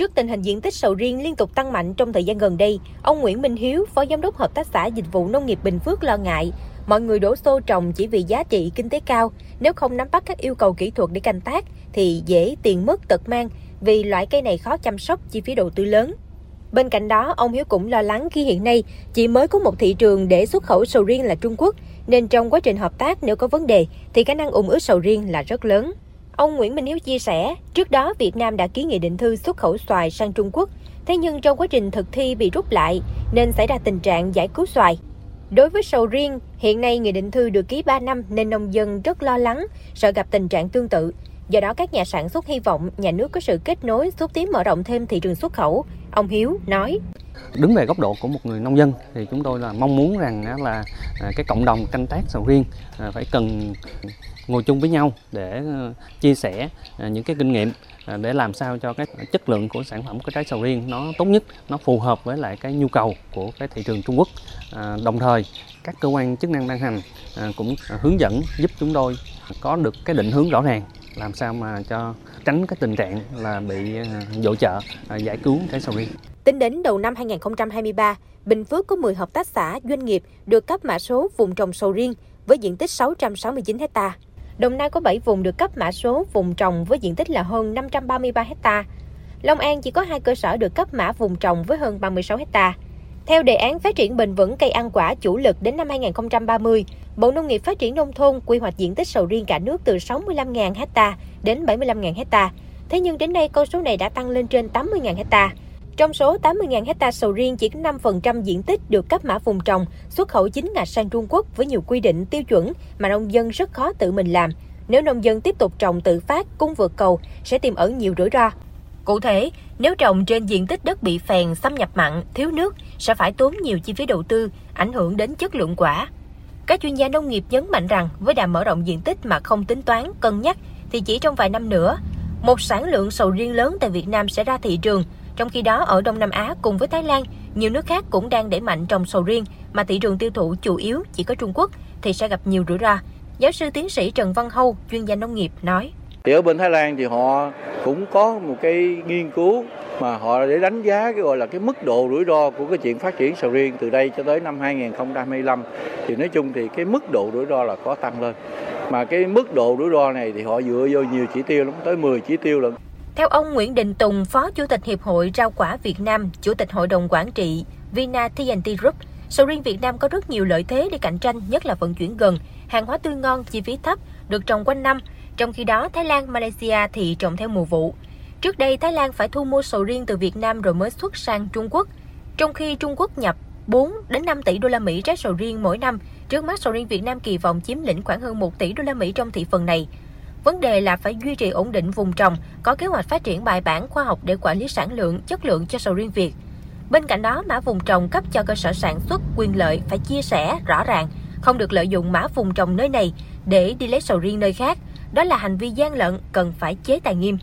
Trước tình hình diện tích sầu riêng liên tục tăng mạnh trong thời gian gần đây, ông Nguyễn Minh Hiếu, Phó Giám đốc Hợp tác xã Dịch vụ Nông nghiệp Bình Phước lo ngại mọi người đổ xô trồng chỉ vì giá trị kinh tế cao, nếu không nắm bắt các yêu cầu kỹ thuật để canh tác thì dễ tiền mất tật mang vì loại cây này khó chăm sóc, chi phí đầu tư lớn. Bên cạnh đó, ông Hiếu cũng lo lắng khi hiện nay chỉ mới có một thị trường để xuất khẩu sầu riêng là Trung Quốc, nên trong quá trình hợp tác nếu có vấn đề thì khả năng ủng ứ sầu riêng là rất lớn. Ông Nguyễn Minh Hiếu chia sẻ, trước đó Việt Nam đã ký nghị định thư xuất khẩu xoài sang Trung Quốc, thế nhưng trong quá trình thực thi bị rút lại nên xảy ra tình trạng giải cứu xoài. Đối với sầu riêng, hiện nay nghị định thư được ký 3 năm nên nông dân rất lo lắng, sợ gặp tình trạng tương tự. Do đó các nhà sản xuất hy vọng nhà nước có sự kết nối xúc tiến mở rộng thêm thị trường xuất khẩu. Ông Hiếu nói. Đứng về góc độ của một người nông dân thì chúng tôi là mong muốn rằng là à, cái cộng đồng canh tác sầu riêng à, phải cần ngồi chung với nhau để à, chia sẻ những cái kinh nghiệm để làm sao cho cái chất lượng của sản phẩm của trái sầu riêng nó tốt nhất, nó phù hợp với lại cái nhu cầu của cái thị trường Trung Quốc. Đồng thời các cơ quan chức năng ban hành cũng hướng dẫn giúp chúng tôi có được cái định hướng rõ ràng làm sao mà cho tránh cái tình trạng là bị à, dỗ trợ à, giải cứu trái sầu riêng. Tính đến đầu năm 2023, Bình Phước có 10 hợp tác xã, doanh nghiệp được cấp mã số vùng trồng sầu riêng với diện tích 669 ha. Đồng Nai có 7 vùng được cấp mã số vùng trồng với diện tích là hơn 533 ha. Long An chỉ có 2 cơ sở được cấp mã vùng trồng với hơn 36 ha. Theo đề án phát triển bền vững cây ăn quả chủ lực đến năm 2030, Bộ Nông nghiệp Phát triển Nông thôn quy hoạch diện tích sầu riêng cả nước từ 65.000 ha đến 75.000 ha. Thế nhưng đến nay con số này đã tăng lên trên 80.000 ha. Trong số 80.000 hecta sầu riêng, chỉ có 5% diện tích được cấp mã vùng trồng, xuất khẩu chính ngạch sang Trung Quốc với nhiều quy định tiêu chuẩn mà nông dân rất khó tự mình làm. Nếu nông dân tiếp tục trồng tự phát, cung vượt cầu sẽ tiềm ẩn nhiều rủi ro. Cụ thể, nếu trồng trên diện tích đất bị phèn, xâm nhập mặn, thiếu nước sẽ phải tốn nhiều chi phí đầu tư, ảnh hưởng đến chất lượng quả. Các chuyên gia nông nghiệp nhấn mạnh rằng với đà mở rộng diện tích mà không tính toán, cân nhắc thì chỉ trong vài năm nữa, một sản lượng sầu riêng lớn tại Việt Nam sẽ ra thị trường – trong khi đó, ở Đông Nam Á cùng với Thái Lan, nhiều nước khác cũng đang đẩy mạnh trồng sầu riêng mà thị trường tiêu thụ chủ yếu chỉ có Trung Quốc thì sẽ gặp nhiều rủi ro. Giáo sư tiến sĩ Trần Văn Hâu, chuyên gia nông nghiệp nói. Thì ở bên Thái Lan thì họ cũng có một cái nghiên cứu mà họ để đánh giá cái gọi là cái mức độ rủi ro của cái chuyện phát triển sầu riêng từ đây cho tới năm 2025 thì nói chung thì cái mức độ rủi ro là có tăng lên. Mà cái mức độ rủi ro này thì họ dựa vô nhiều chỉ tiêu lắm tới 10 chỉ tiêu lận. Theo ông Nguyễn Đình Tùng, Phó Chủ tịch Hiệp hội Rau quả Việt Nam, Chủ tịch Hội đồng Quản trị Vina TNT Group, sầu riêng Việt Nam có rất nhiều lợi thế để cạnh tranh, nhất là vận chuyển gần, hàng hóa tươi ngon, chi phí thấp, được trồng quanh năm. Trong khi đó, Thái Lan, Malaysia thì trồng theo mùa vụ. Trước đây, Thái Lan phải thu mua sầu riêng từ Việt Nam rồi mới xuất sang Trung Quốc. Trong khi Trung Quốc nhập 4 đến 5 tỷ đô la Mỹ trái sầu riêng mỗi năm, trước mắt sầu riêng Việt Nam kỳ vọng chiếm lĩnh khoảng hơn 1 tỷ đô la Mỹ trong thị phần này. Vấn đề là phải duy trì ổn định vùng trồng, có kế hoạch phát triển bài bản khoa học để quản lý sản lượng, chất lượng cho sầu riêng Việt. Bên cạnh đó, mã vùng trồng cấp cho cơ sở sản xuất quyền lợi phải chia sẻ rõ ràng, không được lợi dụng mã vùng trồng nơi này để đi lấy sầu riêng nơi khác. Đó là hành vi gian lận, cần phải chế tài nghiêm.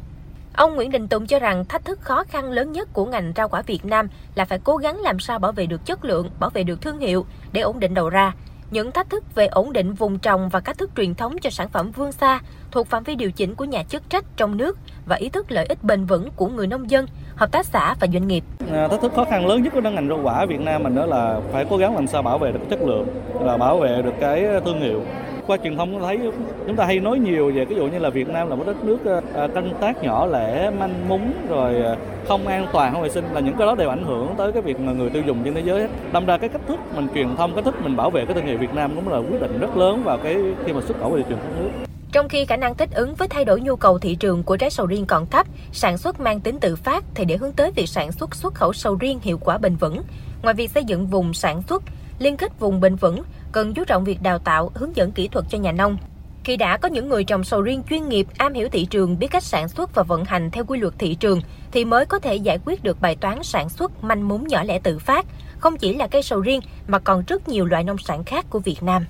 Ông Nguyễn Đình Tùng cho rằng thách thức khó khăn lớn nhất của ngành rau quả Việt Nam là phải cố gắng làm sao bảo vệ được chất lượng, bảo vệ được thương hiệu để ổn định đầu ra, những thách thức về ổn định vùng trồng và cách thức truyền thống cho sản phẩm Vương xa thuộc phạm vi điều chỉnh của nhà chức trách trong nước và ý thức lợi ích bền vững của người nông dân, hợp tác xã và doanh nghiệp. À, thách thức khó khăn lớn nhất của ngành rau quả Việt Nam mình đó là phải cố gắng làm sao bảo vệ được chất lượng, là bảo vệ được cái thương hiệu qua truyền thông thấy chúng ta hay nói nhiều về ví dụ như là Việt Nam là một đất nước ờ, ờ, canh tác nhỏ lẻ manh mún rồi ờ, không an toàn không vệ sinh là những cái đó đều ảnh hưởng tới cái việc mà người tiêu dùng trên thế giới hết. Đâm ra cái cách thức mình truyền thông, cách thức mình bảo vệ cái thương hiệu Việt Nam cũng là quyết định rất lớn vào cái khi mà xuất khẩu về thị trường các nước. Trong khi khả năng thích ứng với thay đổi nhu cầu thị trường của trái sầu riêng còn thấp, sản xuất mang tính tự phát thì để hướng tới việc sản xuất xuất khẩu sầu riêng hiệu quả bền vững. Ngoài việc xây dựng vùng sản xuất, liên kết vùng bền vững, cần chú trọng việc đào tạo, hướng dẫn kỹ thuật cho nhà nông. Khi đã có những người trồng sầu riêng chuyên nghiệp, am hiểu thị trường, biết cách sản xuất và vận hành theo quy luật thị trường, thì mới có thể giải quyết được bài toán sản xuất manh mún nhỏ lẻ tự phát, không chỉ là cây sầu riêng mà còn rất nhiều loại nông sản khác của Việt Nam.